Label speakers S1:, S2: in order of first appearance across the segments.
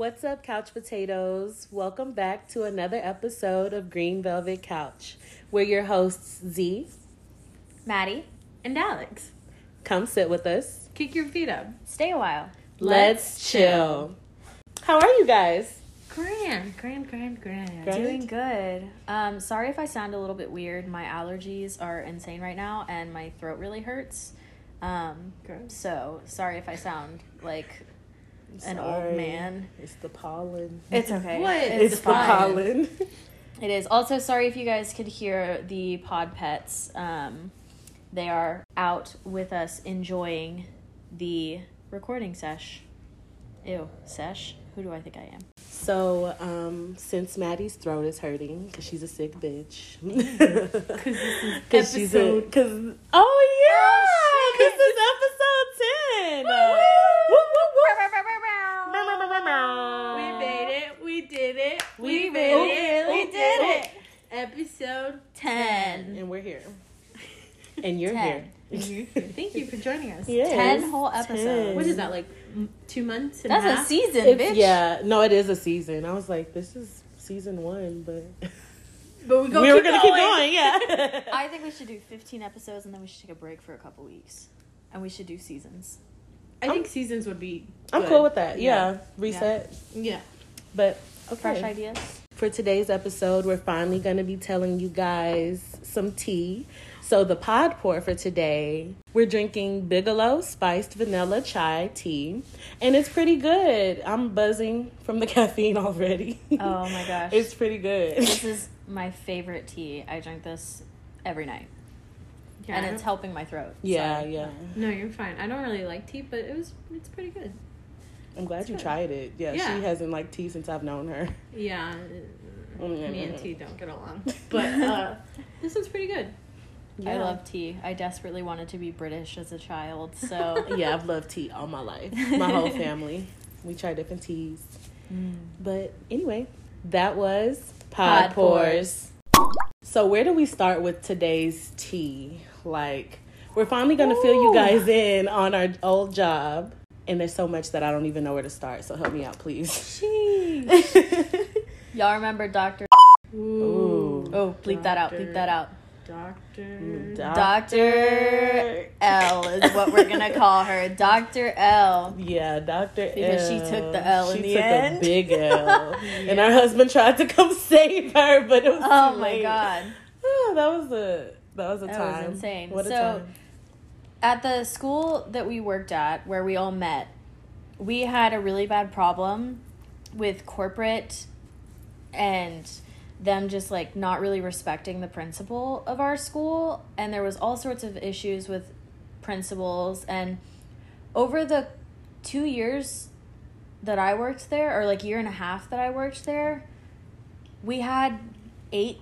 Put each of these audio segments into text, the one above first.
S1: What's up, couch potatoes? Welcome back to another episode of Green Velvet Couch. We're your hosts, Z.
S2: Maddie,
S3: and Alex.
S1: Come sit with us.
S3: Kick your feet up.
S2: stay a while.
S1: Let's, chill. How are you guys?
S3: Grand, grand, grand, grand.
S1: Grand.
S2: Doing good. Um, sorry if I sound a little bit weird. My allergies are insane right now, and my throat really hurts. Um, so sorry if I sound like an old man.
S1: It's the pollen.
S2: It's okay.
S3: What?
S1: It's, the
S2: fine.
S1: pollen.
S2: It is. Also, sorry if you guys could hear the pod pets. Um, they are out with us enjoying the recording sesh. Ew, sesh? Who do I think I am?
S1: So, um, since Maddie's throat is hurting because she's a sick bitch,
S3: Because this is
S1: because she's a because oh yeah, this is episode ten. Woo, woo.
S3: We made it. We did it.
S1: We
S3: made
S1: really
S3: it. We
S1: did
S3: did
S1: it.
S3: it. Episode
S2: 10.
S1: and we're here, and you're
S2: Ten.
S1: here.
S3: Thank you for joining us.
S1: Yes,
S2: 10 whole episodes.
S1: 10.
S3: What is that, like two months and
S2: That's
S3: a
S2: a season,
S1: It's,
S2: bitch.
S1: yeah, no, it is a season. I was like, this is season one, but
S3: But we, go
S1: we were gonna keep going. Yeah,
S2: I think we should do 15 episodes and then we should take a break for a couple weeks. And we should do seasons.
S3: I think seasons would be.
S1: I'm cool with that. Yeah, reset.
S3: Yeah.
S1: But okay.
S2: Fresh ideas.
S1: For today's episode, we're finally going to be telling you guys some tea. So, the pod pour for today, we're drinking Bigelow spiced vanilla chai tea, and it's pretty good. I'm buzzing from the caffeine already.
S2: Oh my gosh.
S1: it's pretty good.
S2: this is my favorite tea. I drink this every night.
S3: Yeah
S2: and it's helping my throat.
S1: Yeah,
S2: so-
S1: yeah.
S3: No, you're fine. I don't really like tea, but it was. It's pretty good.
S1: I'm glad you
S3: good.
S1: tried it. Yeah,
S3: Yeah.
S1: she hasn't liked tea since I've known her.
S3: Yeah.
S1: Mm,
S3: Me and tea don't get along, but uh, this one's pretty good.
S2: I love tea. I desperately wanted to be British as a child, so
S1: Yeah, I've loved tea all my life. My whole family. We try different teas. But anyway, that was Pod,
S2: Pod
S1: Pours. So where do we start with today's tea? Like, we're finally gonna fill you guys in on our old job. And there's so much that I don't even know where to start, so help me out, please.
S2: y'all remember Doctor?
S1: Ooh.
S2: Oh, bleep that out. Bleep that out.
S3: Doctor.
S2: Doctor L is what we're gonna call her. Doctor L.
S1: Yeah, Doctor L.
S2: Because she took the L in
S1: she
S2: the
S1: took
S2: end.
S1: a big L, and her husband tried to come save her, but it was
S2: Oh
S1: too
S2: my
S1: late.
S2: god.
S1: Oh, that was a that was a
S2: That was
S1: time.
S2: insane.
S1: What a
S2: So-
S1: time.
S2: At the school that we worked at, where we all met, we had a really bad problem with corporate and them just like not really respecting the principal of our school. And there was all sorts of issues with principals. And over the two years that I worked there, or like year and a half that I worked there, we had eight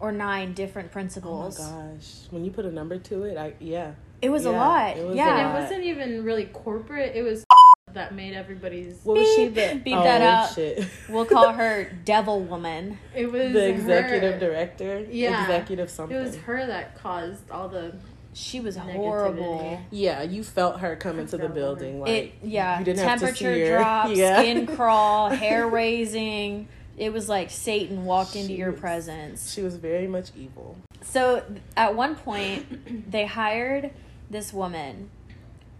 S2: or nine different principals.
S1: Oh my gosh! When you put a number to it, I yeah.
S2: It was a lot.
S1: it was a
S2: yeah.
S3: And
S1: lot.
S3: it wasn't even really corporate. It was that made everybody's.
S1: What was she?
S2: Beep.
S1: The
S2: Beep
S1: oh,
S2: that out.
S1: Shit.
S2: We'll call her Devil Woman.
S3: It was
S1: the executive
S3: her,
S1: director.
S3: Yeah.
S1: Executive
S3: It
S1: something.
S3: It was her that caused all the.
S2: She was
S3: Negativity.
S2: horrible.
S1: Yeah, you felt her come into the building. Like
S2: It yeah,
S1: you didn't have to
S2: temperature
S1: see her.
S2: drops,
S1: Yeah.
S2: skin crawl, hair raising. It was like Satan walked into your
S1: was-
S2: presence.
S1: she was very much evil.
S2: So at one point, they hired this woman,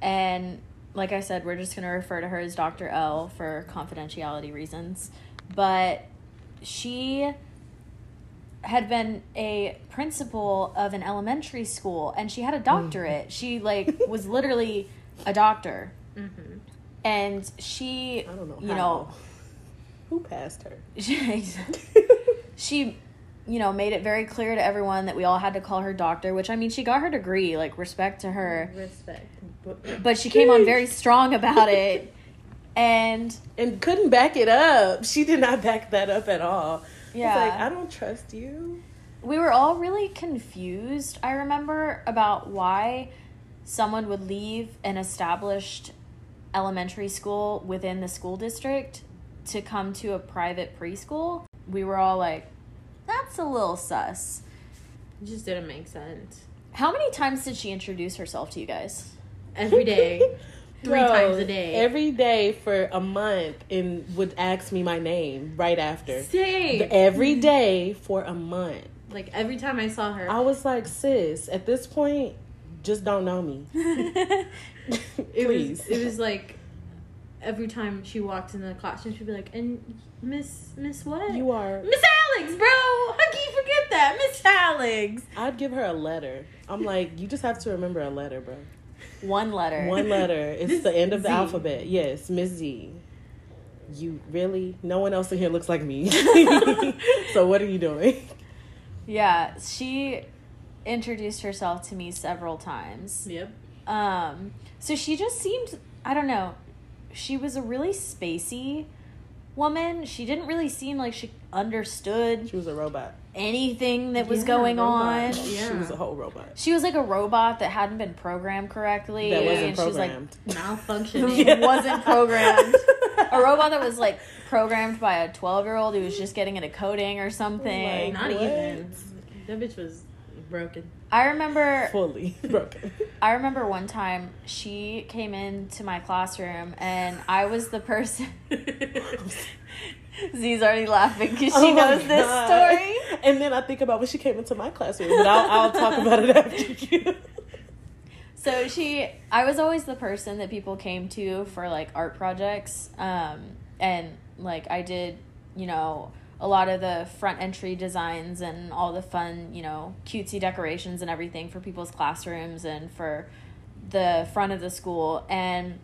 S2: and like I said, we're just gonna refer to her as Dr. L for confidentiality reasons. But she had been a principal of an elementary school, and she had a doctorate. She like was literally a doctor,
S3: Mm-hmm.
S2: and she,
S1: I don't know.
S2: you know,
S1: who passed her.
S2: she you know made it very clear to everyone that we all had to call her doctor which i mean she got her degree like respect to her
S3: Respect.
S2: but she came on very strong about it and
S1: and couldn't back it up. She did not back that up at all.
S2: yeah
S1: It's like I don't trust you.
S2: we were all really confused i remember about why someone would leave an established elementary school within the school district to come to a private preschool we were all like that's a little sus
S3: It just didn't make sense.
S2: how many times did she introduce herself to you guys
S3: Every day. three
S1: Bro,
S3: times a day.
S1: Every day for a month and would ask me my name right after.
S3: Same.
S1: Every day for a month.
S3: like every time I saw her,
S1: I was like, sis, at this point, just don't know me.
S3: it was it was like every time she walked in the classroom, she'd be like, "And Miss Miss what?
S1: you are.
S3: Miss Alex, bro. How can you forget that, Miss Alex?
S1: I'd give her a letter. I'm like, you just have to remember a letter, bro.
S2: One letter.
S1: One letter. It's
S3: Miss
S1: the end of the
S3: Z.
S1: alphabet. Yes, Miss Z. You really? No one else in here looks like me. so what are you doing?
S2: Yeah, she introduced herself to me several times.
S3: Yep.
S2: Um, so she just seemed, I don't know, she was a really spacey woman. She didn't really seem like she understood
S1: She was a robot.
S2: anything that was
S3: Yeah,
S2: going
S1: Robot.
S2: on.
S3: Yeah.
S1: She was a whole robot.
S2: She was like a robot that hadn't been programmed correctly.
S1: That wasn't
S2: and she was like
S1: programmed.
S3: Malfunctioning.
S2: wasn't programmed. a robot that was like programmed by a 12 year old who was just getting into coding or something.
S1: Like-
S3: Not
S1: What?
S3: even. That bitch was broken.
S2: I remember
S1: Fully broken.
S2: I remember one time she came into my classroom and I was the person Z's already laughing because she
S1: Oh
S2: knows this story.
S1: And then I think about when she came into my classroom, but I'll, I'll talk about it after you.
S2: So she, I was always the person that people came to for like art projects, um, and like I did, you know, a lot of the front entry designs and all the fun, you know, cutesy decorations and everything for people's classrooms and for the front of the school. And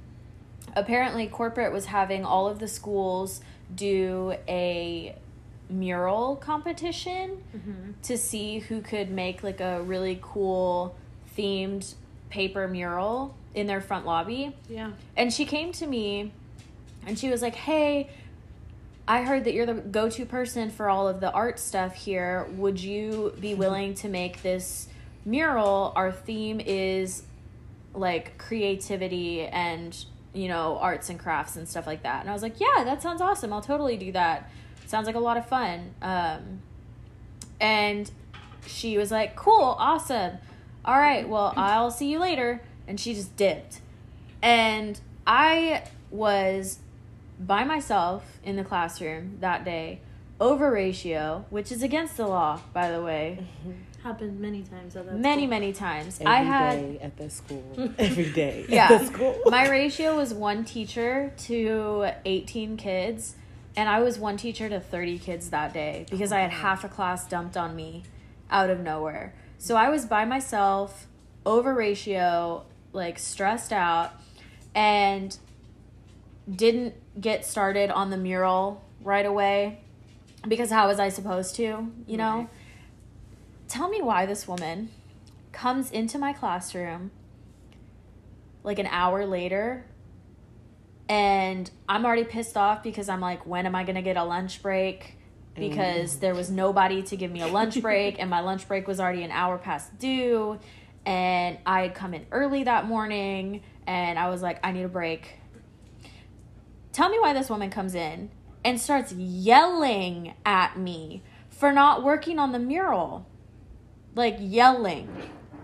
S2: apparently, corporate was having all of the schools do a mural competition
S3: Mm-hmm.
S2: to see who could make like a really cool themed paper mural in their front lobby.
S3: Yeah.
S2: And she came to me and she was like, Hey, I heard that you're the go to person for all of the art stuff here. Would you be willing to make this mural? Our theme is like creativity and, you know, arts and crafts and stuff like that. And I was like, Yeah, that sounds awesome. I'll totally do that. Sounds like a lot of fun. Um, and she was like, Cool, awesome. All right, well, I'll see you later. And she just dipped. And I was by myself in the classroom that day over ratio, which is against the law, by the way,
S3: Happened many times. At that
S2: many,
S3: school.
S2: many times.
S1: Every
S2: I had.
S1: day at the school. Every day
S2: Yeah.
S1: at the school.
S2: My ratio was one teacher to 18 kids, and I was one teacher to 30 kids that day because I had oh. half a class dumped on me out of nowhere. So I was by myself, over ratio, like stressed out, and didn't get started on the mural right away because how was I supposed to, you know? Tell me why this woman comes into my classroom like an hour later and I'm already pissed off because I'm like, when am I gonna get a lunch break? Because there was nobody to give me a lunch break, and my lunch break was already an hour past due. And I had come in early that morning, and I was like, I need a break. Tell me why this woman comes in and starts yelling at me for not working on the mural. Like, yelling.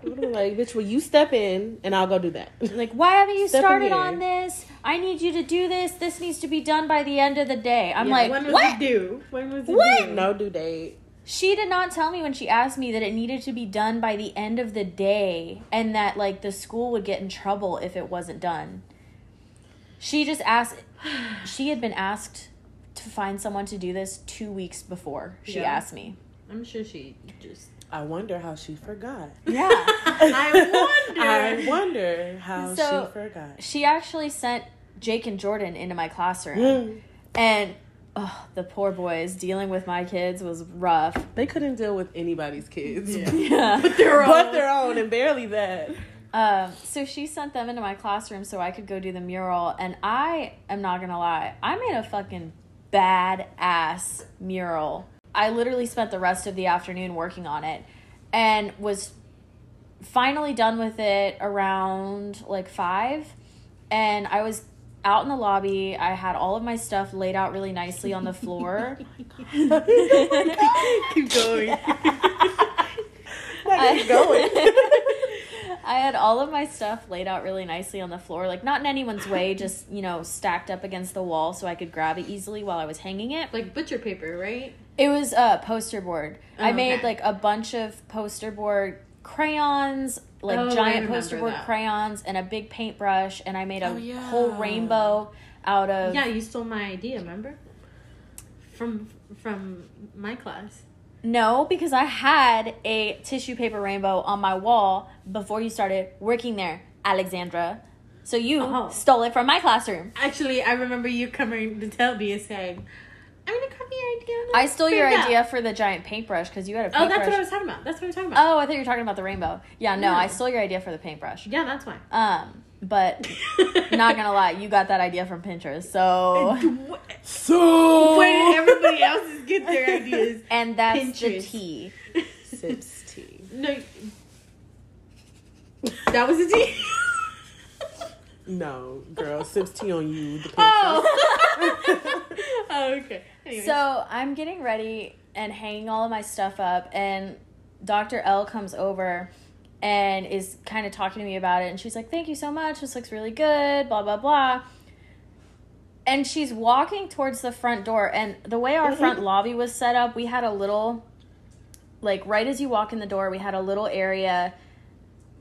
S1: like, bitch, will you step in and I'll go do that?
S2: Like, why haven't you
S1: Step
S2: started on this? I need you to do this. This needs to be done by the end of the day. I'm
S3: Yeah,
S2: like,
S3: when was
S2: what?
S3: it due? When was it
S2: What?
S3: due?
S1: no due date.
S2: She did not tell me when she asked me that it needed to be done by the end of the day and that, like, the school would get in trouble if it wasn't done. She just asked, she had been asked to find someone to do this two weeks before she
S3: Yeah.
S2: asked me.
S3: I'm sure she just.
S1: I wonder how she forgot.
S2: Yeah.
S3: I wonder.
S1: I wonder how
S2: So-
S1: she forgot.
S2: she actually sent Jake and Jordan into my classroom.
S1: Mm.
S2: And oh, the poor boys dealing with my kids was rough.
S1: They couldn't deal with anybody's kids.
S3: Yeah.
S2: Yeah.
S3: Their own.
S1: but their own, and barely that.
S2: Um, so she sent them into my classroom so I could go do the mural. And I am not gonna lie, I made a fucking bad ass mural. I literally spent the rest of the afternoon working on it and was finally done with it around like five. And I was out in the lobby. I had all of my stuff laid out really nicely on the floor.
S1: Keep going.
S2: I-
S1: Keep going.
S2: I had all of my stuff laid out really nicely on the floor, like not in anyone's way, just you know stacked up against the wall so I could grab it easily while I was hanging it.
S3: Like butcher paper, right?
S2: It was a poster board. Oh, I
S3: Oh,
S2: made
S3: okay.
S2: like a bunch of poster board crayons, like
S3: Oh,
S2: giant poster board
S3: that.
S2: crayons, and a big paintbrush, and I made a
S1: Oh, yeah.
S2: whole rainbow out of.
S3: Yeah, you stole my idea, remember? From from my class.
S2: No, because I had a tissue paper rainbow on my wall before you started working there, Alexandra. So you
S3: Oh.
S2: stole it from my classroom.
S3: Actually, I remember you coming to tell me and saying, "I'm gonna copy your idea."
S2: I stole your
S3: out."
S2: idea for the giant paintbrush because you had a paintbrush.
S3: Oh, that's what I was talking about. That's what I was talking about.
S2: Oh, I thought you were talking about the rainbow. Yeah, no,
S3: No.
S2: I stole your idea for the paintbrush.
S3: Yeah, that's why.
S2: Um, but not gonna lie, you got that idea from Pinterest. So,
S1: So
S3: Where did everybody else's get their ideas?
S2: and that's the tea.
S1: sips tea.
S3: No, that was a tea.
S1: No, girl, sips tea on you. The
S3: oh. oh, okay. Anyways.
S2: So I'm getting ready and hanging all of my stuff up, and Dr. L comes over and is kind of talking to me about it, and she's like, "Thank you so much. This looks really good." Blah blah blah. And she's walking towards the front door, and the way our mm-hmm. front lobby was set up, we had a little, like right as you walk in the door, we had a little area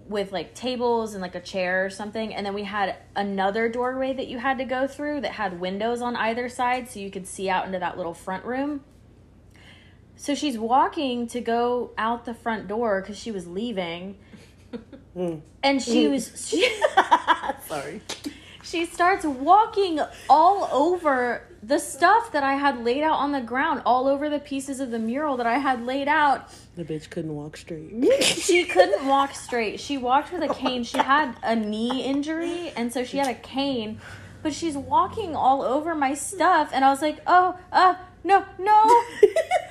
S2: with like tables and like a chair or something and then we had another doorway that you had to go through that had windows on either side so you could see out into that little front room so she's walking to go out the front door because she was leaving
S1: Mm.
S2: and she was she,
S1: Sorry.
S2: she starts walking all over the stuff that i had laid out on the ground all over the pieces of the mural that i had laid out
S1: The bitch couldn't walk straight.
S2: she couldn't walk straight. She walked with a cane. She had a knee injury, and so she had a cane. But she's walking all over my stuff, and I was like, "Oh, uh, no, no!"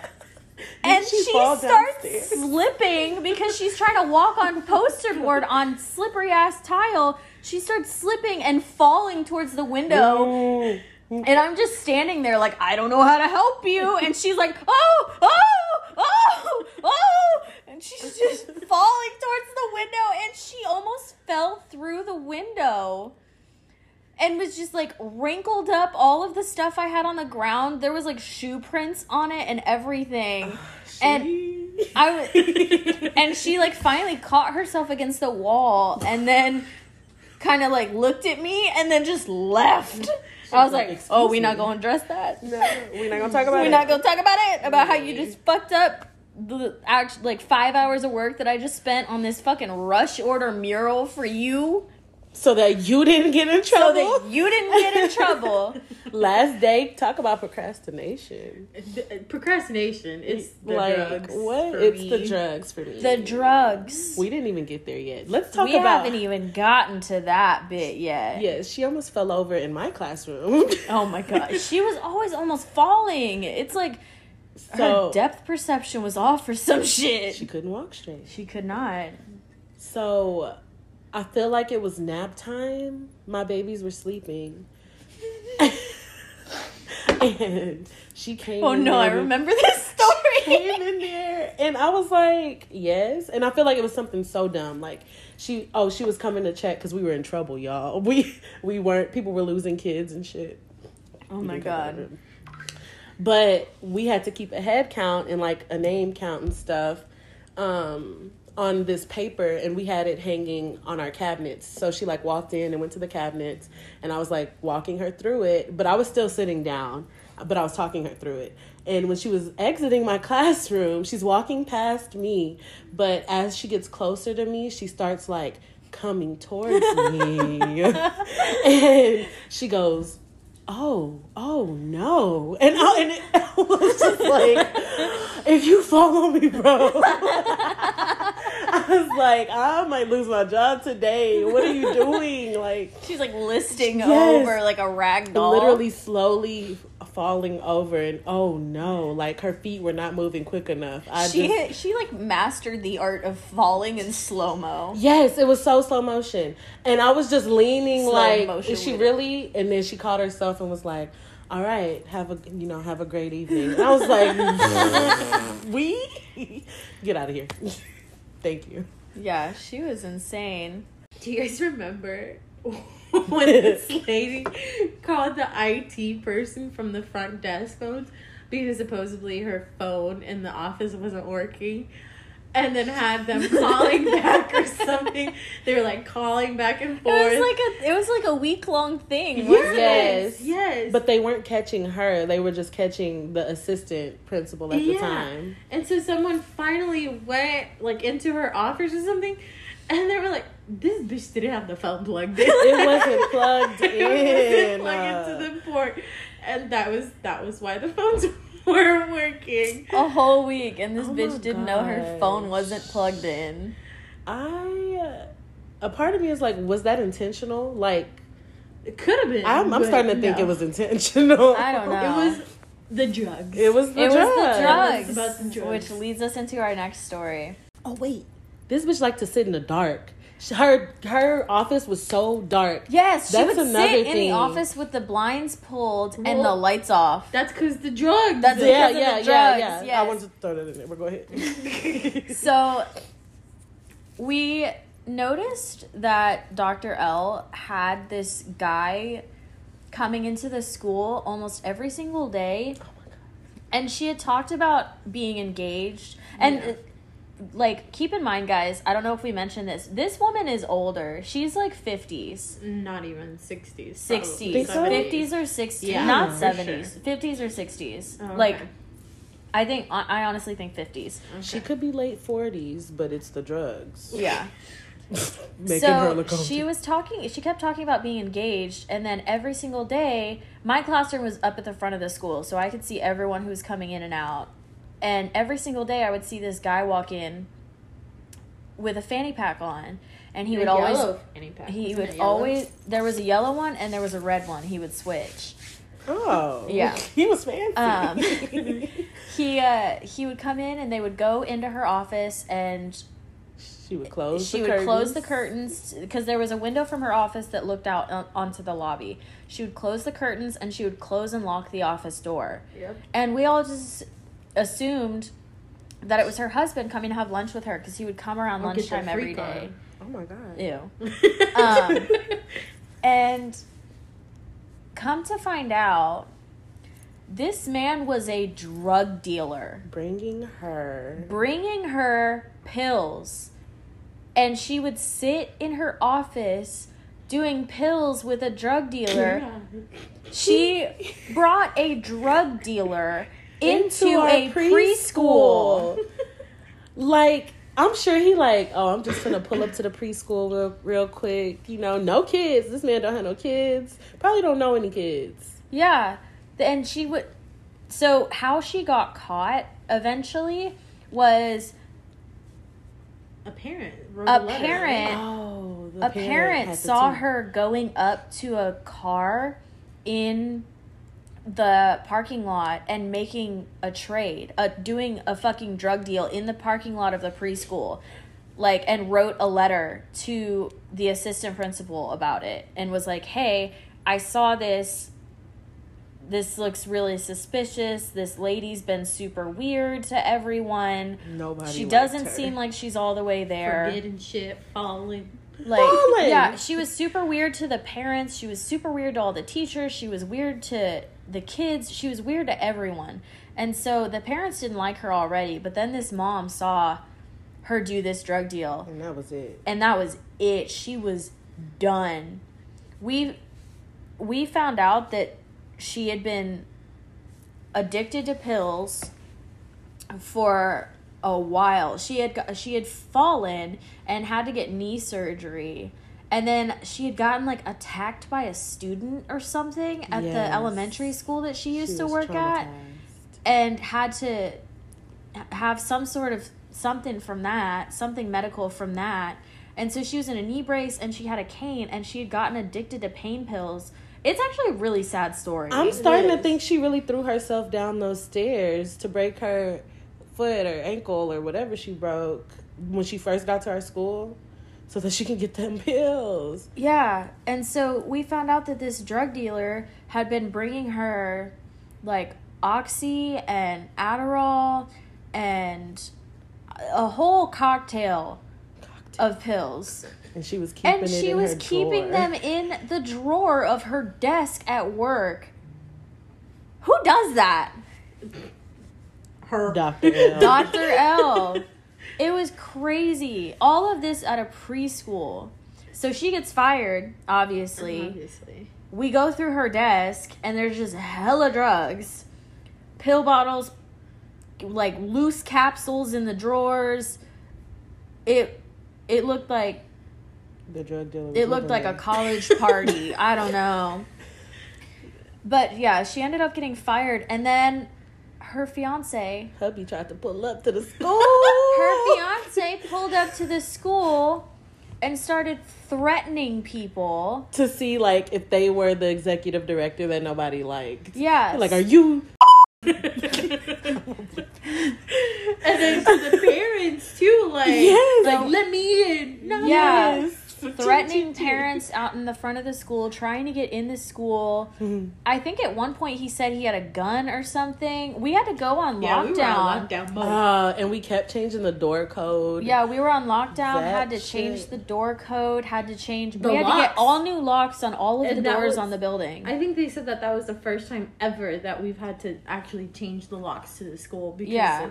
S2: And
S1: she
S2: she, starts
S1: downstairs?
S2: slipping because she's trying to walk on poster board on slippery ass tile. She starts slipping and falling towards the window.
S1: Mm.
S2: And I'm just standing there like, I don't know how to help you. And she's like, oh, oh, oh, oh. And she's just falling towards the window. And she almost fell through the window and was just like wrinkled up all of the stuff I had on the ground. There was like shoe prints on it and everything. And
S1: She-
S2: I was, and she like finally caught herself against the wall and then kind of like looked at me and then just left. I was like, "Oh, we not going to address that.
S1: no, we're not gonna talk about it.
S2: We're not going to talk about it about how you just fucked up the act like 5 hours of work that I just spent on this fucking rush order mural for you
S1: so that you didn't get in trouble.
S2: so
S1: trouble.
S2: that you didn't get in trouble."
S1: Last day, talk about procrastination.
S3: The- uh, procrastination. It's the
S1: like
S3: drugs.
S1: what?
S3: for
S1: It's
S3: me.
S1: the drugs for me.
S2: The drugs.
S1: We didn't even get there yet. Let's talk
S2: we
S1: about.
S2: haven't even gotten to that bit yet.
S1: Yes, she almost fell over in my classroom.
S2: Oh my god. She was always almost falling. It's like
S1: so
S2: her depth perception was off for some shit.
S1: she couldn't walk straight.
S2: She could not.
S1: So I feel like it was nap time. My babies were sleeping. and she came
S2: Oh no, I remember this story.
S1: came in there and I was like, yes. And I feel like it was something so dumb. Like she oh, she was coming to check because we were in trouble, y'all. We we weren't people were losing kids and shit.
S2: oh my god.
S1: But we had to keep a head count and like a name count and stuff um, on this paper, and we had it hanging on our cabinets. So she like walked in and went to the cabinets, and I was like walking her through it, but I was still sitting down, but I was talking her through it. And when she was exiting my classroom, she's walking past me, but as she gets closer to me, she starts like coming towards me, and she goes oh, oh no. And I, and it was just like, if you follow me, bro. I was like, I might lose my job today. What are you doing? Like,
S2: She's like listing
S1: Yes.
S2: over like a rag doll.
S1: literally slowly falling over. And oh no, like her feet were not moving quick enough. I
S2: She
S1: just,
S2: she like mastered the art of falling in slow mo.
S1: Yes, it was so slow motion. And I was just leaning
S2: Slow
S1: like is she
S2: with it.
S1: really and then she caught herself and was like, All right, have a you know, have a great evening. And I was like We get out of here. Thank you.
S2: Yeah, she was insane.
S3: Do you guys remember when this lady called the IT person from the front desk phones because supposedly her phone in the office wasn't working? And then had them calling back or something. They were like calling back and forth.
S2: It was like a it was like a week long thing. wasn't it?
S1: Yes.
S3: yes.
S1: But they weren't catching her. They were just catching the assistant principal at the time.
S3: And so someone finally went like into her office or something, and they were like, "This bitch didn't have the phone plugged in.
S1: It wasn't plugged
S3: it
S1: in,
S3: wasn't
S1: uh.
S3: plugged into the port, and that was that was why the phones were working.
S2: A whole week, and this
S1: Oh
S2: bitch didn't know her phone wasn't plugged in.
S1: I, uh, a part of me is like, was that intentional? Like,
S3: It could have been.
S1: I'm, I'm starting to think
S3: no.
S1: it was intentional.
S2: I don't know.
S3: It was the drugs.
S1: It was the
S2: it
S1: drugs.
S2: was the drugs,
S3: It was about the drugs.
S2: which leads us into our next story.
S1: Oh wait, this bitch like to sit in the dark. She- Her her office was so dark.
S2: Yes, she
S1: That's
S2: would
S1: another
S2: sit in the
S1: thing.
S2: office with the blinds pulled and the lights off.
S3: That's because the drugs.
S2: That's
S1: Yeah,
S2: because of
S1: yeah,
S2: the
S1: yeah,
S2: drugs,
S1: yeah. I
S2: yes.
S1: wanted to throw that in there. But go ahead.
S2: So we noticed that Dr. L had this guy coming into the school almost every single day. Oh and she had talked about being engaged. And
S3: Yeah.
S2: Like keep in mind guys, I don't know if we mentioned this. This woman is older. She's like 50s.
S3: not even sixties.
S2: 60s,
S1: Think so?
S2: 50s or 60s,
S3: Yeah,
S2: not
S3: for
S2: 70s,
S3: sure.
S2: 50s or 60s.
S3: Oh,
S2: Like. I think I I honestly think 50s.
S1: She could be late forties, but it's the drugs
S2: Yeah.
S1: making
S2: so
S1: her look
S2: she was talking she kept talking about being engaged and then every single day my classroom was up at the front of the school so i could see everyone who was coming in and out and every single day i would see this guy walk in with a fanny pack on and he
S3: The
S2: would always
S3: fanny pack.
S2: he
S3: Wasn't
S2: would always there was a yellow one and there was a red one he would switch
S1: Oh,
S2: Yeah.
S1: He was fancy.
S2: Um, he uh he would come in and they would go into her office and
S1: she would close.
S2: she
S1: the
S2: would close the
S1: curtains.
S2: curtains because there was a window from her office that looked out on, onto the lobby. She would close the curtains and she would close and lock the office door.
S3: Yep.
S2: And we all just assumed that it was her husband coming to have lunch with her because he would come around
S3: Or get their
S2: lunchtime every day.
S1: Oh my god.
S2: Ew. Um, And come to find out, this man was a drug dealer
S1: Bringing her.
S2: bringing her pills and she would sit in her office doing pills with a drug dealer she brought a drug dealer into,
S1: our
S2: a preschool
S1: like I'm sure he like, oh, I'm just gonna pull up to the preschool real, real quick. You know, no kids. This man don't have no kids. Probably don't know any kids.
S2: yeah and she would so how she got caught eventually was
S3: a parent. Wrote
S2: A
S3: a,
S2: parent-
S1: Oh, the
S2: a parent
S1: had to
S2: saw
S1: too.
S2: her going up to a car in the parking lot and making a trade, uh, doing a fucking drug deal in the parking lot of the preschool, like, and wrote a letter to the assistant principal about it and was like, "Hey, I saw this. This looks really suspicious. This lady's been super weird to everyone.
S1: Nobody.
S2: she doesn't
S1: her.
S2: seem like she's all the way there."
S3: Forbidden shit falling.
S2: like
S1: Falling.
S2: yeah she was super weird to the parents she was super weird to all the teachers she was weird to the kids she was weird to everyone. And so the parents didn't like her already but then this mom saw her do this drug deal.
S1: And that was it.
S2: and that was it. She was done. We we found out that she had been addicted to pills for a while. She had she had fallen and had to get knee surgery and then she had gotten like attacked by a student or something at the elementary school that she used
S1: She
S2: to work at and had to have some sort of something from that, something medical from that. And so she was in a knee brace and she had a cane and she had gotten addicted to pain pills. It's actually a really sad story.
S1: I'm starting to think she really threw herself down those stairs to break her foot or ankle or whatever she broke when she first got to our school so that she can get them pills.
S2: yeah. And so we found out that this drug dealer had been bringing her like Oxy and Adderall and a whole cocktail of pills.
S1: and she was keeping
S2: And
S1: it
S2: she
S1: in
S2: was
S1: her
S2: keeping
S1: drawer.
S2: them in the drawer of her desk at work. Who does that?
S3: Her.
S1: Dr. L.
S2: Dr. L. It was crazy. All of this at a preschool. So she gets fired, obviously.
S3: Obviously.
S2: We go through her desk and there's just hella drugs. Pill bottles, like loose capsules in the drawers. It it looked like
S1: the drug dealer. was
S2: it looked like a college party. I don't know. But yeah, she ended up getting fired and then her fiance.
S1: Hubby tried to pull up to the school.
S2: her fiance pulled up to the school and started threatening people.
S1: to see like if they were the executive director that nobody liked.
S2: Yeah.
S1: Like, are you?
S3: and then to the parents too, like,
S1: Yes.
S3: like let me in. No.
S2: Yeah.
S1: Yes.
S2: threatening parents out in the front of the school, trying to get in the school.
S1: Mhm.
S2: I think at one point he said he had a gun or something. We had to go on
S3: Yeah, we were
S2: lockdown.
S3: on lockdown mode.
S1: Uh, and we kept changing the door code.
S2: Yeah, we were on lockdown.
S1: That
S2: had to change the door code. Had to change.
S3: The
S2: we had to get all new locks on all of
S3: And
S2: the doors
S3: was-
S2: on the building.
S3: I think they said that that was the first time ever that we've had to actually change the locks to the school because
S2: Yeah.
S3: of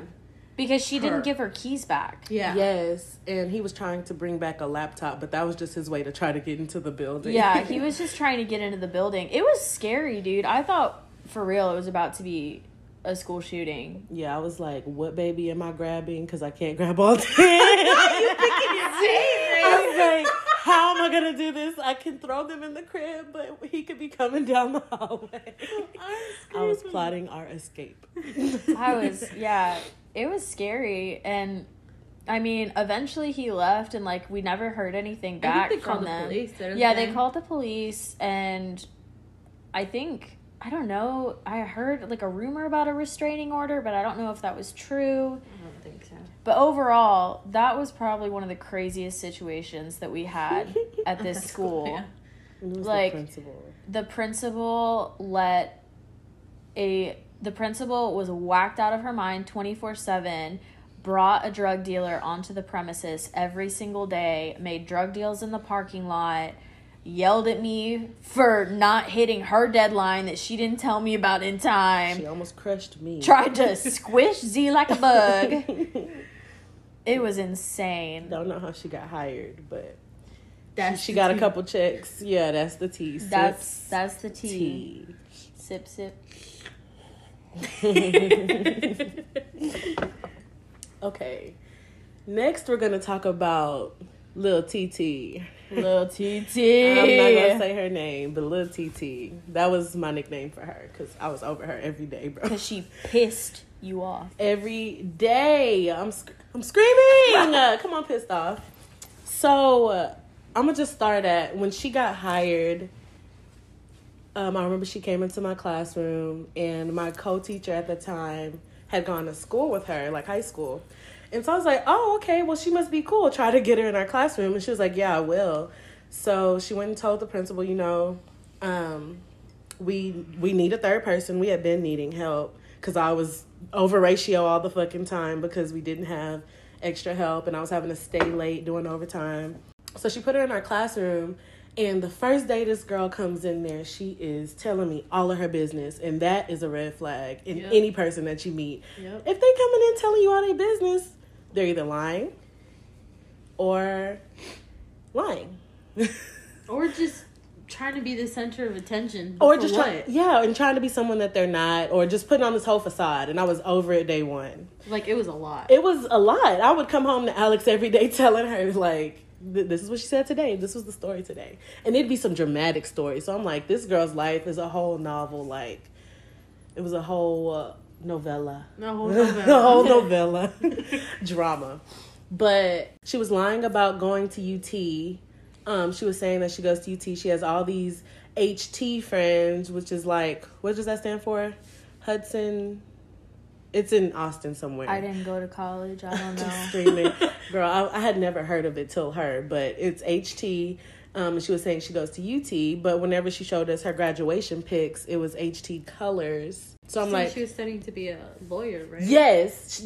S2: because she
S3: her.
S2: didn't give her keys back.
S3: yeah.
S1: Yes, and he was trying to bring back a laptop, but that was just his way to try to get into the building.
S2: Yeah, he was just trying to get into the building. It was scary, dude. I thought for real it was about to be a school shooting.
S1: yeah, I was like, "What baby am I grabbing? Because I can't grab all ten." I was like, "How am I gonna do this? I can throw them in the crib, but he could be coming down the hallway." I was plotting our escape.
S2: I was yeah, it was scary and I mean, eventually he left and like we never heard anything
S3: I
S2: back
S3: think they
S2: from
S3: called the
S2: them.
S3: police. didn't
S2: Yeah, they called the police and I think I don't know. I heard like a rumor about a restraining order, but I don't know if that was true.
S3: I don't think so.
S2: But overall, that was probably one of the craziest situations that we had at this
S3: That's
S2: school.
S3: yeah.
S1: And it was
S2: Like-
S1: the principal.
S2: The principal let a the principal was whacked out of her mind 24/7 brought a drug dealer onto the premises every single day made drug deals in the parking lot yelled at me for not hitting her deadline that she didn't tell me about in time
S1: She almost crushed me.
S2: tried to squish Z like a bug it was insane
S1: Don't know how she got hired, but
S3: That's
S1: she
S3: the
S1: got a couple checks. Yeah, that's the tea.
S2: that's
S1: Sips
S2: that's the tea
S1: tea.
S2: sip sip
S1: okay. Next, we're gonna talk about Lil TT.
S2: little TT
S1: I'm not gonna say her name, but Lil TT. That was my nickname for her because I was over her every day, bro.
S2: because she pissed you off
S1: Every day, I'm sc- I'm screaming. Uh, come on, pissed off. So uh, I'm gonna just start at when she got hired. Um, I remember she came into my classroom, and my co-teacher at the time had gone to school with her, like high school. And so I was like, "Oh, okay. Well, she must be cool. Try to get her in our classroom." And she was like, "Yeah, I will." So she went and told the principal, you know, um, we we need a third person. We had been needing help because I was over ratio all the fucking time because we didn't have extra help, and I was having to stay late doing overtime. So she put her in our classroom, and the first day this girl comes in there, she is telling me all of her business, and that is a red flag in
S3: Yep.
S1: any person that you meet.
S3: Yep.
S1: If they coming in telling you all their business, they're either lying or lying.
S3: Or just trying to be the center of attention.
S1: or just
S3: what?
S1: try, yeah, and trying to be someone that they're not, or just putting on this whole facade. And I was over it day one.
S3: like it was a lot.
S1: It was a lot. I would come home to Alex every day telling her like, th- "This is what she said today. This was the story today," and it'd be some dramatic story. So I'm like, this girl's life is a whole novel. Like, it was a whole uh, novella.
S3: No whole
S1: the
S3: novella.
S1: whole novella drama. But she was lying about going to UT. Um, she was saying that she goes to UT. She has all these HT friends, which is like, what does that stand for? Hudson. It's in Austin somewhere.
S2: I didn't go to college. I don't know.
S1: screaming. Girl, I, I had never heard of it till her, but it's HT. Um, she was saying she goes to UT, but whenever she showed us her graduation pics, it was HT colors. So I'm
S3: So
S1: like,
S3: she was studying to be a lawyer, right?
S1: Yes.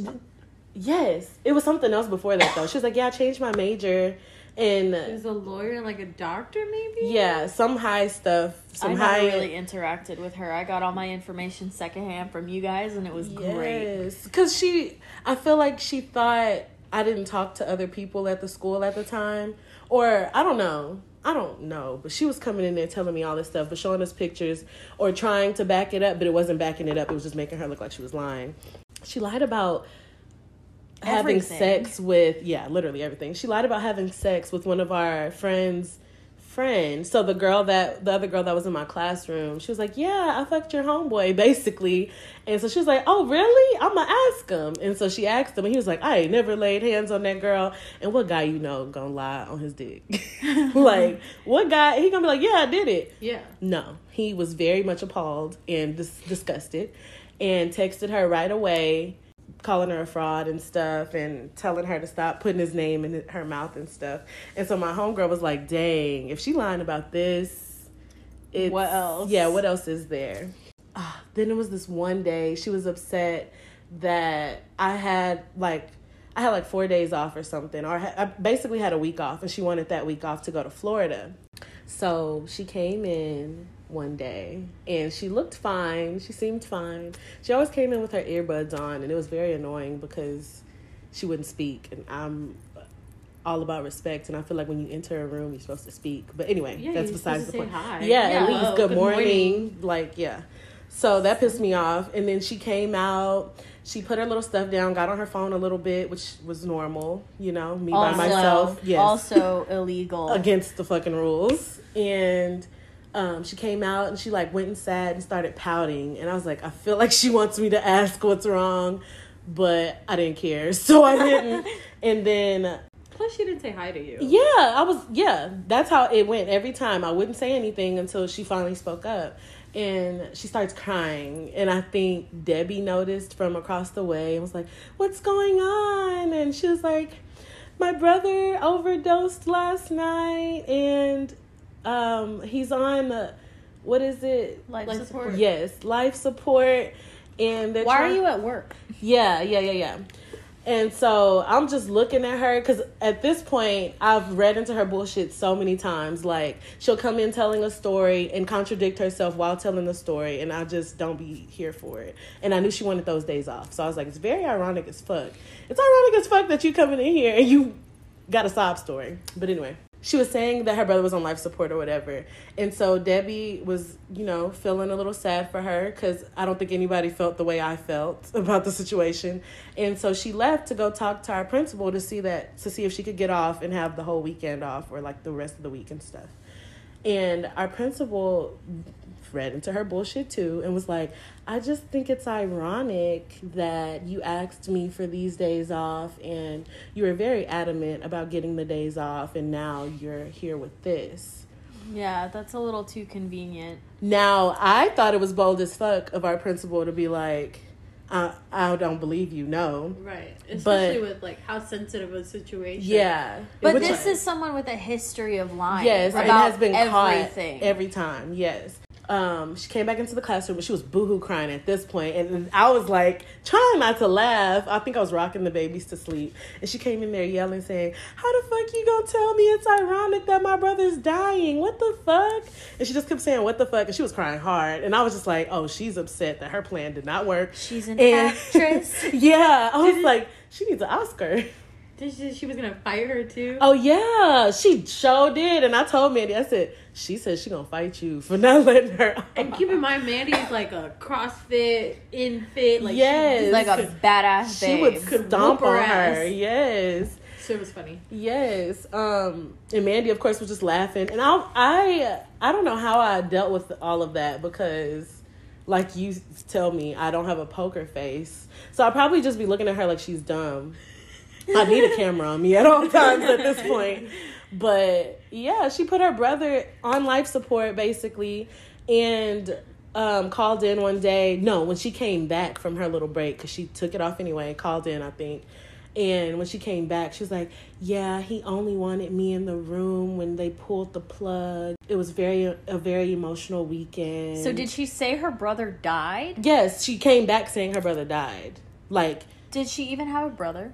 S1: Yes, it was something else before that though. She was like, "Yeah, I changed my major." And
S3: There's a lawyer, like a doctor, maybe.
S1: yeah, some high stuff, some
S2: I
S1: high
S2: really interacted with her. I got all my information secondhand from you guys, and it was great.
S1: Yes, because she, I feel like she thought I didn't talk to other people at the school at the time, or I don't know. I don't know, but she was coming in there telling me all this stuff, but showing us pictures or trying to back it up, but it wasn't backing it up. It was just making her look like she was lying. She lied about having
S2: Everything.
S1: sex with yeah, literally everything. She lied about having sex with one of our friends' friend. So the girl that the other girl that was in my classroom, she was like, "Yeah, I fucked your homeboy," basically. And so she was like, "Oh, really? I'm gonna ask him." And so she asked him, and he was like, "I ain't never laid hands on that girl." And what guy you know gonna lie on his dick? like what guy? He gonna be like, "Yeah, I did it."
S3: Yeah.
S1: No, he was very much appalled and dis- disgusted and texted her right away, calling her a fraud and stuff and telling her to stop putting his name in her mouth and stuff. And so my homegirl was like, dang, if she lying about this, it's,
S2: What else?
S1: Yeah, what else is there? Ah, then it was this one day she was upset that I had like I had like four days off or something, or I basically had a week off, and she wanted that week off to go to Florida. So she came in one day and she looked fine. She seemed fine. She always came in with her earbuds on, and it was very annoying because she wouldn't speak. And I'm all about respect, and I feel like when you enter a room, you're supposed to speak. But anyway,
S3: Yeah,
S1: that's besides the point. Yeah,
S2: Yeah,
S1: at least good,
S3: good
S1: morning.
S3: morning.
S1: Like, yeah. So that pissed me off. And then she came out. She put her little stuff down, got on her phone a little bit, which was normal, you know, me by myself. Yes
S2: also illegal.
S1: against the fucking rules. And um, she came out and she like went and sat and started pouting. And I was like, I feel like she wants me to ask what's wrong, but I didn't care, so I didn't. and then
S3: Plus, she didn't say hi to you.
S1: yeah, I was yeah. That's how it went every time. I wouldn't say anything until she finally spoke up, and she starts crying. And I think Debbie noticed from across the way and was like, "What's going on?" And she was like, "My brother overdosed last night, and um, he's on uh, what is it?
S2: Life
S3: Life
S2: support.
S3: support.
S1: Yes, life support." And
S2: Why are you at work?
S1: yeah, yeah, yeah, yeah. And so I'm just looking at her because at this point, I've read into her bullshit so many times. Like, she'll come in telling a story and contradict herself while telling the story, and I just don't be here for it. And I knew she wanted those days off. So I was like, it's very ironic as fuck. It's ironic as fuck that you coming in here and you got a sob story. But anyway, she was saying that her brother was on life support or whatever. And so Debbie was, you know, feeling a little sad for her because I don't think anybody felt the way I felt about the situation. And so she left to go talk to our principal to see that, to see if she could get off and have the whole weekend off or like the rest of the week and stuff. And our principal read into her bullshit too and was like, I just think it's ironic that you asked me for these days off and you were very adamant about getting the days off and now you're here with this.
S2: Yeah, that's a little too convenient.
S1: Now, I thought it was bold as fuck of our principal to be like, I, I don't believe you, no.
S3: Right. Especially
S1: But-
S3: with like how sensitive a situation.
S1: Yeah.
S2: But
S1: Which-
S2: this is someone with a history of lying.
S1: Yes, and
S2: about
S1: has been
S2: everything.
S1: caught every time. Yes. Um, she came back into the classroom, but she was boohoo crying at this point, and I was like trying not to laugh. I think I was rocking the babies to sleep, and she came in there yelling, saying, "How the fuck you gonna tell me it's ironic that my brother's dying? What the fuck?" And she just kept saying, "What the fuck?" And she was crying hard, and I was just like, "Oh, she's upset that her plan did not work."
S2: She's an
S1: And-
S2: actress.
S1: yeah, I was like, she needs an Oscar.
S3: Did she, she was gonna fight her too.
S1: Oh yeah, she sure did, and I told Mandy, I said, she said she gonna fight you for not letting her.
S3: And keep in mind, Mandy is like a CrossFit, in fit, like
S1: Yes.
S3: she,
S2: like a badass
S1: she
S2: babe.
S1: would stomp
S3: whoop her
S1: on her.
S3: ass.
S1: Yes,
S3: So it was funny.
S1: yes. Um, and Mandy, of course, was just laughing, and I, I, I don't know how I dealt with all of that because, like you tell me, I don't have a poker face, so I'll probably just be looking at her like she's dumb. I need a camera on me at all times at this point. But yeah, she put her brother on life support basically and um, called in one day. No, when she came back from her little break, because she took it off anyway, called in, I think. And when she came back, she was like, "Yeah, he only wanted me in the room when they pulled the plug. It was very a very emotional weekend."
S2: so did she say her brother died?
S1: Yes, she came back saying her brother died. Like
S2: Did she even have a brother?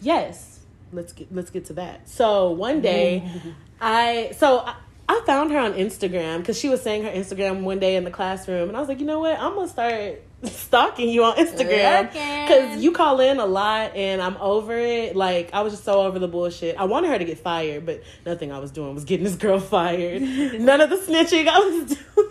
S1: Yes. Let's get let's get to that. So one day, mm-hmm. I so I, I found her on Instagram because she was saying her Instagram one day in the classroom, and I was like, you know what? I'm gonna start stalking you on Instagram because you call in a lot, and I'm over it. Like I was just so over the bullshit. I wanted her to get fired, but nothing I was doing was getting this girl fired. None of the snitching I was doing.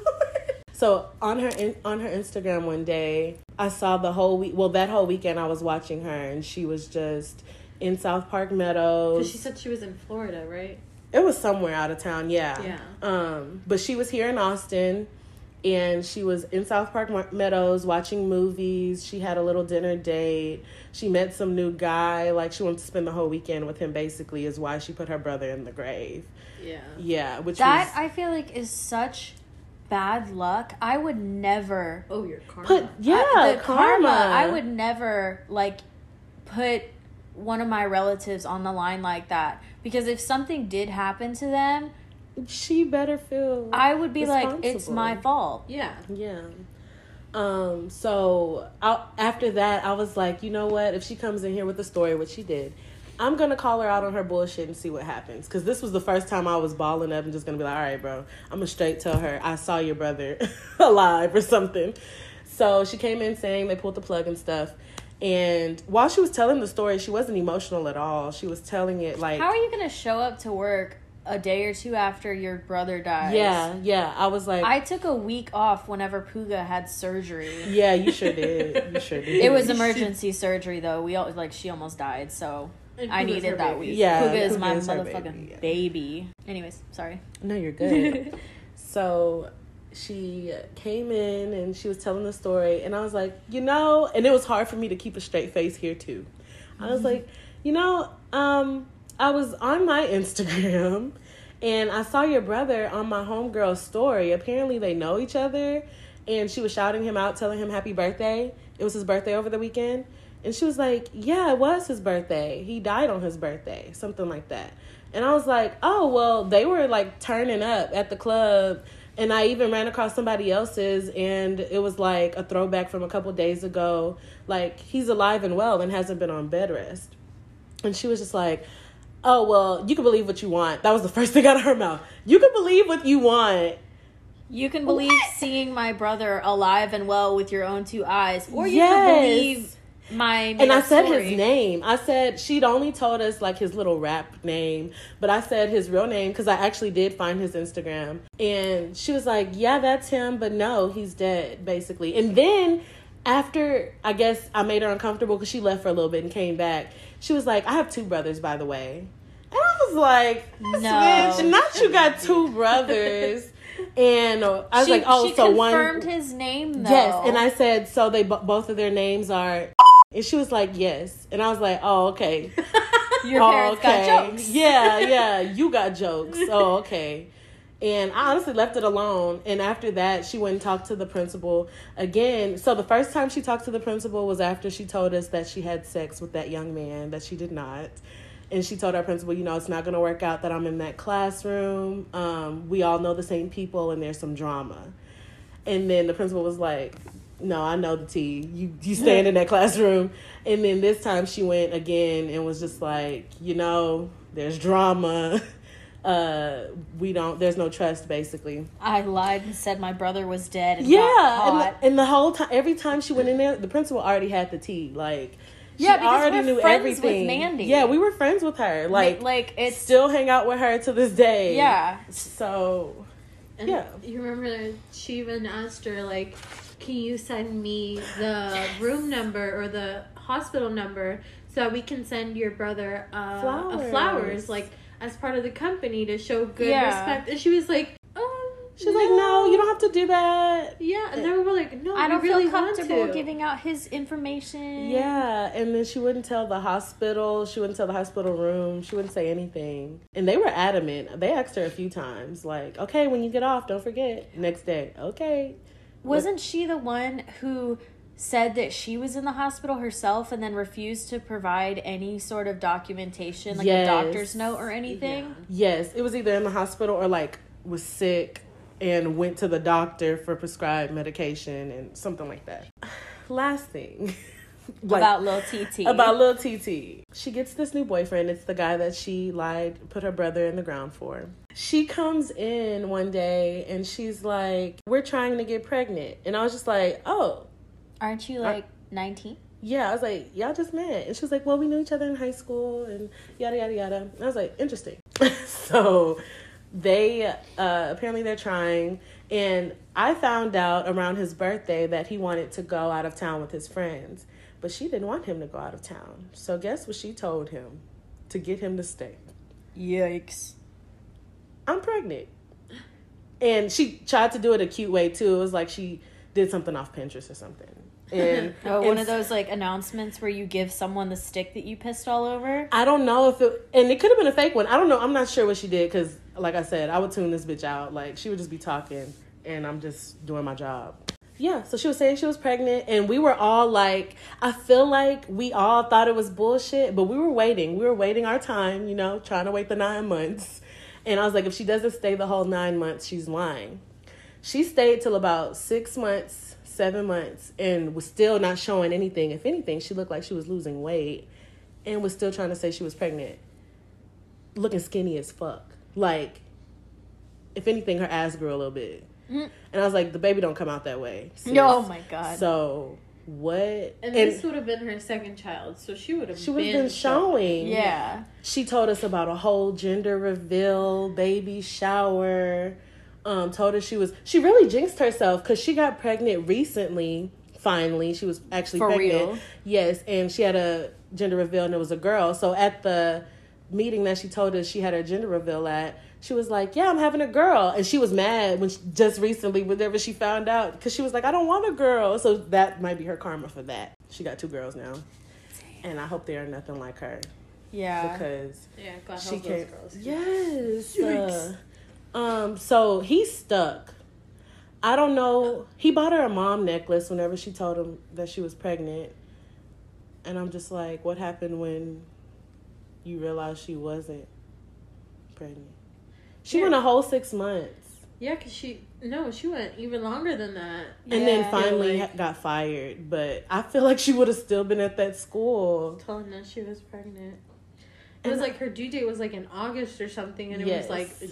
S1: So on her in, on her Instagram one day, I saw the whole week. Well, that whole weekend I was watching her, and she was just in South Park Meadows.
S3: Because she said she was in Florida, right?
S1: It was somewhere out of town, yeah.
S3: Yeah.
S1: Um, but she was here in Austin, and she was in South Park Meadows watching movies. She had a little dinner date. She met some new guy. Like she wanted to spend the whole weekend with him. Basically, is why she put her brother in the grave.
S3: Yeah.
S1: Yeah, which
S2: That
S1: was
S2: I feel like is such bad luck. I would never
S3: Oh, your karma.
S1: put yeah
S2: I- the
S1: karma.
S2: I would never like put one of my relatives on the line like that because if something did happen to them,
S1: She better feel.
S2: I would be like, it's my fault.
S3: yeah.
S1: Yeah. Um, so I, after that, I was like, you know what? If she comes in here with a story, which she did, I'm gonna call her out on her bullshit and see what happens. Cause this was the first time I was balling up and just gonna be like, all right, bro, I'm gonna straight tell her I saw your brother alive or something. So she came in saying they pulled the plug and stuff. And while she was telling the story, she wasn't emotional at all. She was telling it like,
S2: How are you gonna show up to work a day or two after your brother dies?
S1: yeah, yeah. I was like,
S2: I took a week off whenever Puga had surgery.
S1: yeah, you sure did. You sure did.
S2: It was emergency surgery though. We all like she almost died, so
S3: And
S2: I
S3: Puga's her
S2: needed that
S3: baby.
S2: week.
S1: Yeah,
S2: Puga is my
S1: is
S2: motherfucking
S1: baby,
S2: baby. Anyways, sorry.
S1: No, you're good. so she came in and she was telling the story, and I was like, you know, and it was hard for me to keep a straight face here too. I was like, you know, um, I was on my Instagram and I saw your brother on my homegirl's story. Apparently, they know each other, and she was shouting him out, telling him happy birthday. It was his birthday over the weekend. And she was like, Yeah, it was his birthday. He died on his birthday, something like that. And I was like, Oh, well, they were like turning up at the club. And I even ran across somebody else's, and it was like a throwback from a couple days ago. Like, he's alive and well and hasn't been on bed rest. And she was just like, Oh, well, you can believe what you want. That was the first thing out of her mouth. You can believe what you want.
S2: You can believe seeing my brother alive and well with your own two eyes, or you
S1: Yes.
S2: can believe my.
S1: and I said
S2: story.
S1: his name. I said she'd only told us like his little rap name, but I said his real name because I actually did find his Instagram. And she was like, "Yeah, that's him, but no, he's dead, basically." And then after I guess I made her uncomfortable because she left for a little bit and came back. She was like, "I have two brothers, by the way," and I was like,
S2: No.
S1: "Bitch, not you got two brothers." And I was
S2: She,
S1: like, "Oh,
S2: she
S1: so
S2: confirmed
S1: one."
S2: his name though.
S1: Yes, and I said so. They bo- both of their names are, and she was like, "Yes," and I was like, "Oh, okay."
S2: your
S1: oh,
S2: parents got jokes.
S1: yeah, yeah, you got jokes. Oh, okay. And I honestly left it alone. And after that, she went and talked to the principal again. So the first time she talked to the principal was after she told us that she had sex with that young man, that she did not. And she told our principal, you know, it's not going to work out that I'm in that classroom. Um, we all know the same people, and there's some drama. And then the principal was like, "No, I know the tea. You you stand in that classroom." And then this time she went again and was just like, "You know, there's drama. Uh, we don't. There's no trust, basically."
S2: I lied and said my brother was dead and
S1: Yeah,
S2: got
S1: and the, and the whole time, every time she went in there, the principal already had the tea. Like, she
S2: Yeah, because
S1: already
S2: we're
S1: knew
S2: friends with
S1: everything.
S2: Mandy.
S1: Yeah, we were friends with her. Like,
S2: like it's
S1: still hang out with her to this day.
S2: yeah.
S1: So
S3: And
S1: Yeah.
S3: You remember she even asked her like, "Can you send me the room number or the hospital number so that we can send your brother uh, a
S1: Flowers.
S3: flowers like as part of the company to show good
S2: Yeah.
S3: respect?" And she was like, "Um."
S1: she's like, "No, you don't have to do that."
S3: Yeah, and they were like, "No,
S2: I don't
S3: really
S2: feel comfortable
S3: want to.
S2: giving out his information.
S1: Yeah, and then she wouldn't tell the hospital. She wouldn't tell the hospital room. She wouldn't say anything. And they were adamant. They asked her a few times, like, "Okay, when you get off, don't forget." Next day, okay.
S2: Wasn't she the one who said that she was in the hospital herself and then refused to provide any sort of documentation, like
S1: Yes.
S2: a doctor's note or anything?
S1: Yes, it was either in the hospital or like was sick and went to the doctor for prescribed medication and something like that. Last thing, like,
S2: about little TT.
S1: about little TT. She gets this new boyfriend. It's the guy that she lied, put her brother in the ground for. She comes in one day and she's like, "We're trying to get pregnant," and I was just like, "Oh."
S2: Aren't you like 19?
S1: Yeah, I was like, y'all just met. And she was like, well, we knew each other in high school and yada, yada, yada. And I was like, interesting. so they, uh, apparently they're trying. And I found out around his birthday that he wanted to go out of town with his friends. But she didn't want him to go out of town. So guess what she told him to get him to stay?
S2: Yikes.
S1: I'm pregnant. And she tried to do it a cute way too. It was like she did something off Pinterest or something. And
S2: Oh, one of those like announcements where you give someone the stick that you pissed all over.
S1: I don't know if it, and it could have been a fake one. I don't know. I'm not sure what she did because, like I said, I would tune this bitch out. Like she would just be talking, and I'm just doing my job. Yeah. So she was saying she was pregnant, and we were all like, I feel like we all thought it was bullshit, but we were waiting. We were waiting our time, you know, trying to wait the nine months. And I was like, if she doesn't stay the whole nine months, she's lying. She stayed till about six months, seven months, and was still not showing anything. If anything, she looked like she was losing weight and was still trying to say she was pregnant. Looking skinny as fuck. Like, if anything, her ass grew a little bit.
S2: Mhm.
S1: And I was like, the baby don't come out that way. sis.
S2: Oh my god.
S1: So, what?
S3: And, this would have been her second child, so she would have
S1: she was
S3: been,
S1: been showing.
S2: yeah.
S1: She told us about a whole gender reveal, baby shower. Um, told us she was she really jinxed herself because she got pregnant recently. Finally, she was actually
S2: For
S1: pregnant.
S2: real?
S1: Yes, and she had a gender reveal, and it was a girl. So at the meeting that she told us she had her gender reveal at, she was like, "Yeah, I'm having a girl," and she was mad when she, just recently, whenever she found out, because she was like, "I don't want a girl." So that might be her karma for that. She got two girls now, and I hope they are nothing like her
S2: Yeah.
S1: because
S3: Yeah, God
S1: she
S3: those
S1: can't.
S3: girls.
S1: Yes. Uh, um. So he's stuck. I don't know. He bought her a mom necklace whenever she told him that she was pregnant, and I'm just like, what happened when you realized she wasn't pregnant? She
S3: Yeah.
S1: went a whole six months,
S3: Yeah, because she no, she went even longer than that.
S1: and then
S2: Yeah.
S1: finally
S3: Like-
S1: got fired. But I feel like she would have still been at that school.
S3: Telling us she was pregnant. It
S1: And
S3: was like her due date was like in August or something, and it
S1: Yes.
S3: was like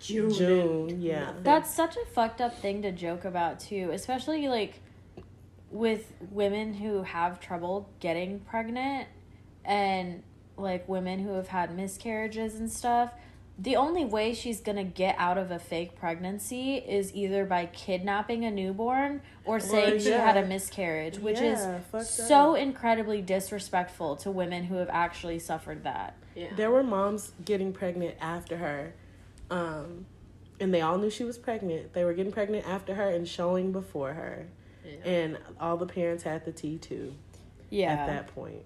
S3: June.
S1: June, yeah.
S3: Nothing.
S2: That's such a fucked up thing to joke about too, especially like with women who have trouble getting pregnant and like women who have had miscarriages and stuff. The only way she's gonna get out of a fake pregnancy is either by kidnapping a newborn or saying she
S1: yeah.
S2: had a miscarriage, which
S1: Yeah,
S2: is so
S1: up.
S2: incredibly disrespectful to women who have actually suffered that.
S3: yeah.
S1: There were moms getting pregnant after her, um, and they all knew she was pregnant. They were getting pregnant after her and showing before her,
S3: Yeah.
S1: and all the parents had the tea too.
S2: Yeah.
S1: At that point,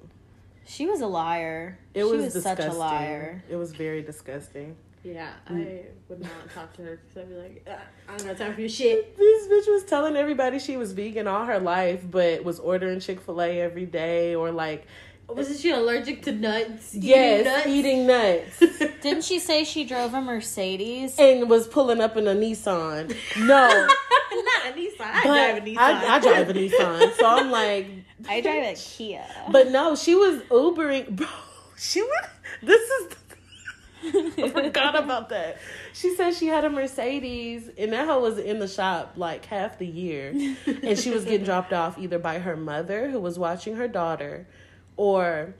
S2: She was a liar.
S1: it
S2: she
S1: was,
S2: was such a liar.
S1: It was very disgusting.
S3: Yeah,
S1: Mm.
S3: I would not talk to her because I'd be like, "Ah, I don't got time for your shit.
S1: This bitch was telling everybody she was vegan all her life, but was ordering Chick Fil A every day, or like
S3: Wasn't she allergic to nuts? Eating
S1: yes,
S3: nuts?
S1: eating nuts.
S2: Didn't she say she drove a Mercedes?
S1: and was pulling up in a Nissan. No,
S3: Not a Nissan. I
S1: but
S3: drive a Nissan.
S1: I, I drive a Nissan, so I'm like,
S2: I drive a Kia.
S1: But no, she was Ubering, bro. She was. This is. I forgot about that. She said she had a Mercedes, and that hoe was in the shop like half the year, and she was getting dropped off either by her mother, who was watching her daughter, or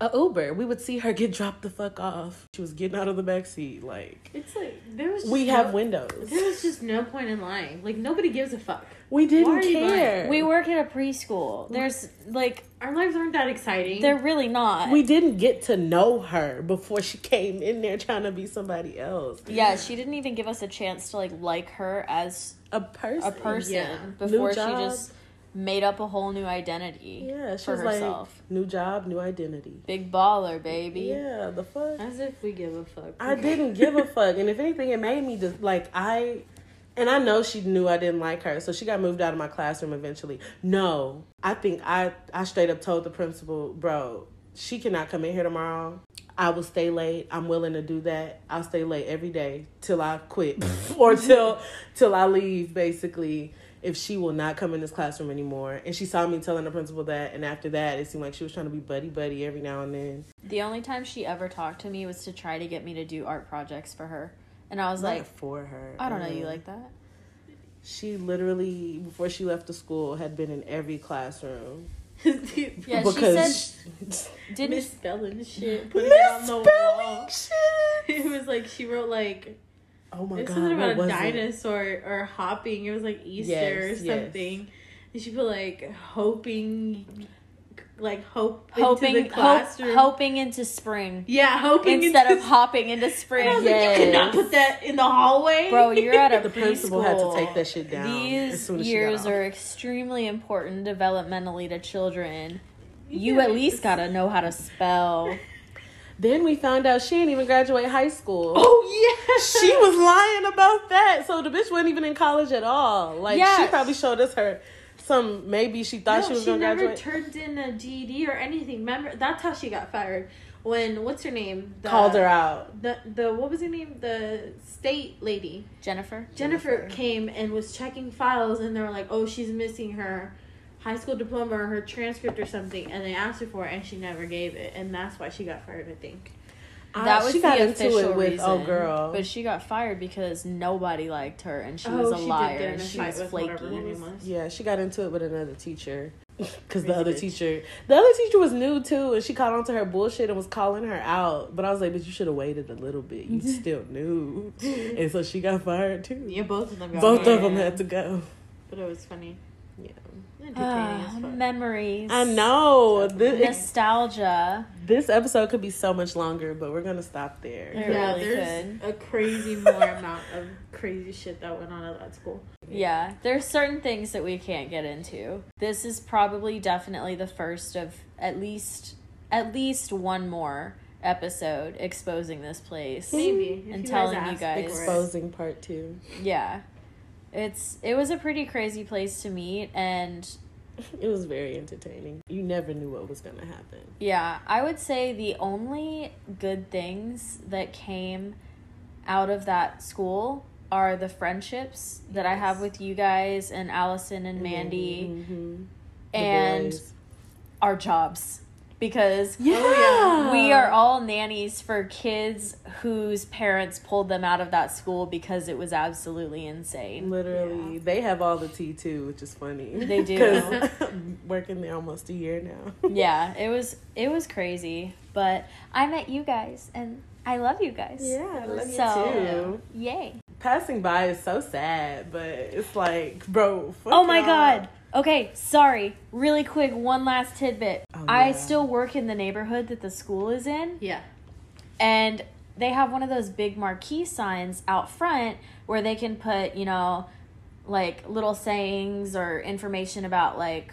S1: a Uber. We would see her get dropped the fuck off. She was getting out of the back seat, like
S3: It's like there was. Just
S1: we
S3: no,
S1: have windows.
S3: There was just no point in lying. Like nobody gives a fuck.
S1: We didn't
S3: are you lying?
S1: care.
S2: We work at a preschool. There's like
S3: Our lives aren't that exciting.
S2: they're really not.
S1: we didn't get to know her before she came in there trying to be somebody else.
S2: yeah, she didn't even give us a chance to like like her as
S1: A person.
S2: a person
S3: Yeah.
S2: before
S1: New
S2: she
S1: job.
S2: just made up a whole new identity
S1: Yeah, she
S2: for
S1: was like,
S2: herself.
S1: new job, new identity.
S2: Big baller, baby.
S1: Yeah, the fuck.
S3: As if we give a fuck.
S1: I didn't give a fuck, and if anything, it made me just like I. And I know she knew I didn't like her, so she got moved out of my classroom eventually. No, I think I I straight up told the principal, bro, she cannot come in here tomorrow. I will stay late. I'm willing to do that. I'll stay late every day till I quit or till till I leave, basically. If she will not come in this classroom anymore. And she saw me telling the principal that, and after that, it seemed like she was trying to be buddy buddy every now and then.
S2: The only time she ever talked to me was to try to get me to do art projects for her. And I was
S1: Not
S2: like,
S1: for her.
S2: I don't know you
S1: uh,
S2: like that.
S1: She literally, before she left the school, had been in every classroom.
S2: Yeah,
S1: because
S2: she said didn't
S3: misspelling shit, putting it on the wall.
S1: shit.
S3: It was like she wrote like
S1: Oh my
S3: it was
S1: god,
S3: something
S1: what
S3: about a
S1: was it?
S3: dinosaur or hopping. It was like Easter or
S1: Yes, yes.
S3: something. And she put like hoping, like hope
S2: hoping
S3: into the
S2: hope, hoping into spring
S3: yeah, hoping
S2: instead
S3: into
S2: of hopping into
S3: And I
S2: spring.
S3: was like, you could not put that in the hallway,
S2: Bro, you're at a
S1: The principal had to take that shit down.
S2: These
S1: soon as she got
S2: years are extremely important developmentally to children. You at least gotta know how to spell.
S1: Then we found out she didn't even graduate high school.
S3: Oh yeah,
S1: She was lying about that. So the bitch wasn't even in college at all. Like she probably showed us her some maybe she thought
S3: no,
S1: she was
S3: she
S1: gonna
S3: never turned in a GED or anything. Remember, that's how she got fired. When what's her name? The,
S1: Called her out.
S3: The the what was her name? The state lady.
S2: Jennifer.
S3: Jennifer,
S1: Jennifer.
S3: came and was checking files, and they were like, "Oh, she's missing her high school diploma or her transcript or something," and they asked her for it, and she never gave it, and that's why she got fired. I think.
S2: Uh, that
S1: I-
S2: was
S1: she got
S2: the
S1: into
S2: official
S1: it with oh,
S2: reason.
S1: oh girl.
S2: But she got fired because nobody liked her and she
S3: oh,
S2: was a
S3: she
S2: liar and she was flaky.
S3: whatever her name was.
S1: yeah, she got into it with another teacher. Because the other
S3: bitch.
S1: teacher, the other teacher was new too, and she caught on to her bullshit and was calling her out. But I was like, "But you should have waited a little bit. You still knew." and so she got fired too.
S3: Yeah, both of them. Got
S1: Both of them had to go.
S3: But it was funny.
S1: Yeah,
S3: Entertaining
S2: Ah,
S3: as fuck.
S2: memories.
S1: I know. This,
S2: Nostalgia.
S1: this episode could be so much longer, but we're gonna stop there.
S2: Yeah.
S3: Yeah,
S2: really
S3: there's a crazy more amount of crazy shit that went on at that school.
S2: Yeah, there's certain things that we can't get into. This is probably definitely the first of at least at least one more episode exposing this place.
S3: Maybe
S2: And
S3: you
S2: telling
S3: guys
S2: you guys.
S1: Exposing part two.
S2: Yeah. It's it was a pretty crazy place to meet and
S1: It was very entertaining. You never knew what was gonna happen.
S2: Yeah, I would say the only good things that came out of that school are the friendships that I have with you guys and Allison and Mandy
S1: Mhm.
S2: And
S1: boys.
S2: our jobs because
S1: yeah,
S3: yeah.
S2: we are all nannies for kids whose parents pulled them out of that school because it was absolutely insane.
S1: Literally, they have all the tea too, which is funny.
S2: They do.
S1: working there almost a year now.
S2: Yeah, it was it was crazy, but I met you guys and I love you guys.
S1: Yeah, I love you too.
S2: Yay.
S1: Passing by is so sad, but it's like, bro. fuck
S2: Oh my
S1: y'all.
S2: god. Okay, sorry. Really quick, one last tidbit.
S1: Oh,
S2: I
S1: yeah.
S2: still work in the neighborhood that the school is in,
S3: Yeah.
S2: and they have one of those big marquee signs out front where they can put, you know, like little sayings or information about like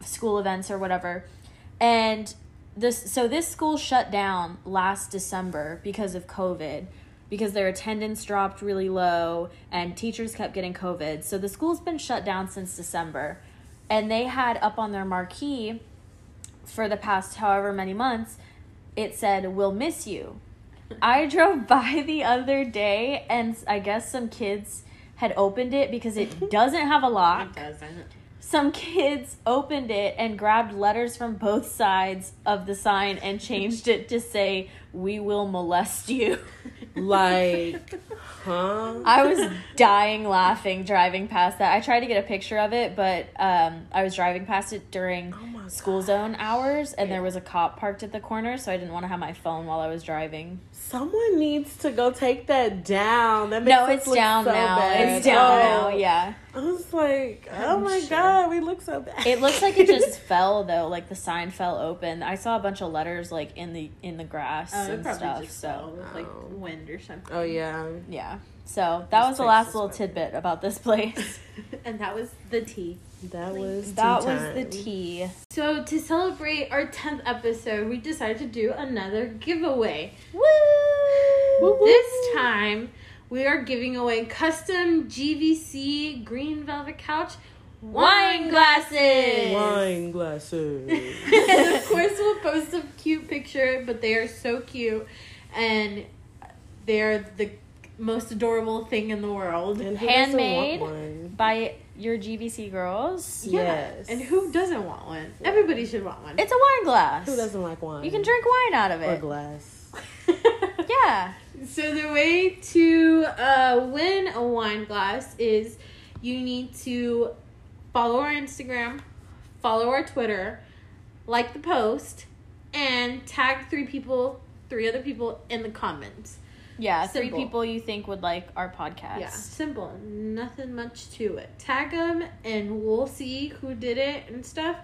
S2: school events or whatever. And this so this school shut down last December because of COVID because their attendance dropped really low and teachers kept getting COVID. So the school's been shut down since December. And they had up on their marquee for the past however many months, it said, We'll miss you. I drove by the other day and I guess some kids had opened it because it doesn't have a lock.
S3: It doesn't.
S2: Some kids opened it and grabbed letters from both sides of the sign and changed it to say, We will molest you.
S1: Like, huh?
S2: I was dying laughing driving past that. I tried to get a picture of it, but um, I was driving past it during
S1: Oh
S2: school zone hours and there was a cop parked at the corner, so I didn't want to have my phone while I was driving.
S1: Someone needs to go take that down. That makes
S2: No, it's
S1: look
S2: down
S1: so
S2: now.
S1: bad.
S2: It's down
S1: Oh.
S2: now, yeah.
S1: I was like, oh
S3: I'm
S1: my
S3: sure.
S1: god, we look so bad.
S2: It looks like it just fell though, like the sign fell open. I saw a bunch of letters like in the in the grass
S3: Oh,
S2: and
S3: probably
S2: stuff.
S3: just
S2: so
S3: fell with like
S1: Oh.
S3: wind or something.
S1: Oh yeah.
S2: yeah. So that
S1: This
S2: was the last little tidbit about this place.
S3: and that was the tea.
S1: That was
S2: that was
S1: time.
S2: the tea.
S3: So to celebrate our tenth episode, we decided to do another giveaway.
S2: Woo!
S3: This time, we are giving away custom GVC green velvet couch
S2: Wine glasses.
S1: Wine glasses.
S3: and of course, we'll post a cute picture, but they are so cute, and they're the most adorable thing in the world.
S1: And who doesn't want
S2: Handmade
S1: one?
S2: by your GVC girls.
S1: Yes.
S3: And who doesn't want one? Everybody should want one.
S2: It's a wine glass.
S1: Who doesn't like wine?
S2: You can drink wine out of
S1: or
S2: it.
S1: glass.
S2: Yeah.
S3: So the way to uh, win a wine glass is you need to follow our Instagram, follow our Twitter, like the post, and tag three people, three other people in the comments.
S2: Yeah, three people you think would like our podcast.
S3: Yeah, simple. Nothing much to it. Tag them, and we'll see who did it and stuff,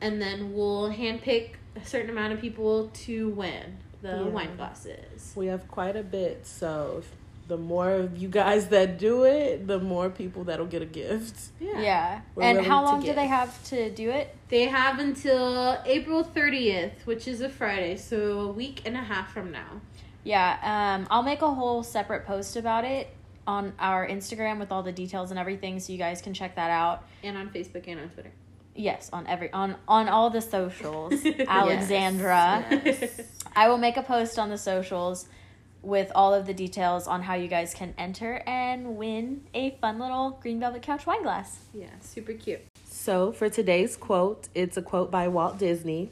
S3: and then we'll handpick a certain amount of people to win the
S1: Yeah.
S3: wine glasses.
S1: We have quite a bit, so if the more of you guys that do it, the more people that'll get a gift.
S2: Yeah.
S1: We're
S2: and how long do they have to do it?
S3: They have until April 30th, which is a Friday, so a week and a half from now.
S2: Yeah, um, I'll make a whole separate post about it on our Instagram with all the details and everything, so you guys can check that out.
S3: And on Facebook and on Twitter.
S2: Yes, on every on on all the socials, Alexandra.
S3: Yes.
S2: I will make a post on the socials with all of the details on how you guys can enter and win a fun little green velvet couch wine glass.
S3: yeah, super cute.
S1: So for today's quote, it's a quote by Walt Disney,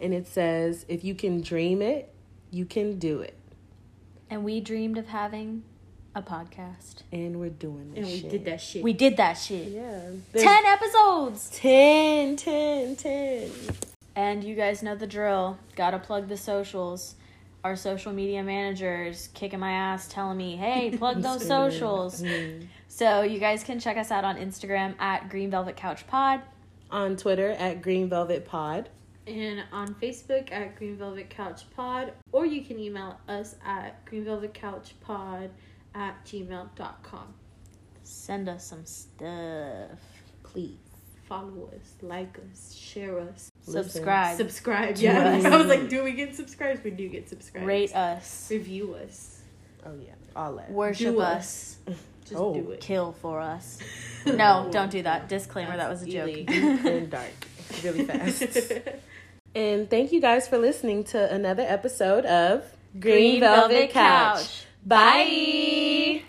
S1: and it says, "If you can dream it, you can do it."
S2: And we dreamed of having a podcast.
S1: And we're doing this
S3: And we
S1: shit.
S3: did that shit.
S2: We did that shit.
S1: Yeah.
S2: 10 episodes!
S1: 10, 10, 10.
S2: And you guys know the drill. Gotta plug the socials. Our social media managers kicking my ass, telling me, hey, plug those socials.
S1: Mm.
S2: So you guys can check us out on Instagram at Green Velvet Couch Pod.
S1: On Twitter at Green Velvet Pod.
S3: And on Facebook at Green Velvet Couch Pod, or you can email us at Green Velvet Couch Pod at gmail.com.
S2: Send us some stuff.
S1: Please.
S3: Follow us, like us, share us,
S1: Listen.
S2: Subscribe.
S3: subscribe.
S2: To
S3: Yeah,
S2: us.
S3: I was like, do we get subscribed? We do get subscribed.
S2: Rate us.
S3: review us.
S1: Oh, yeah. All that.
S2: Worship
S3: Do
S2: us.
S3: Just
S1: Oh.
S3: do it.
S2: Kill for us. No, don't do that. Disclaimer, that was a joke.
S1: Deep and dark. Really fast. And thank you guys for listening to another episode of Green, Velvet, Couch. Bye.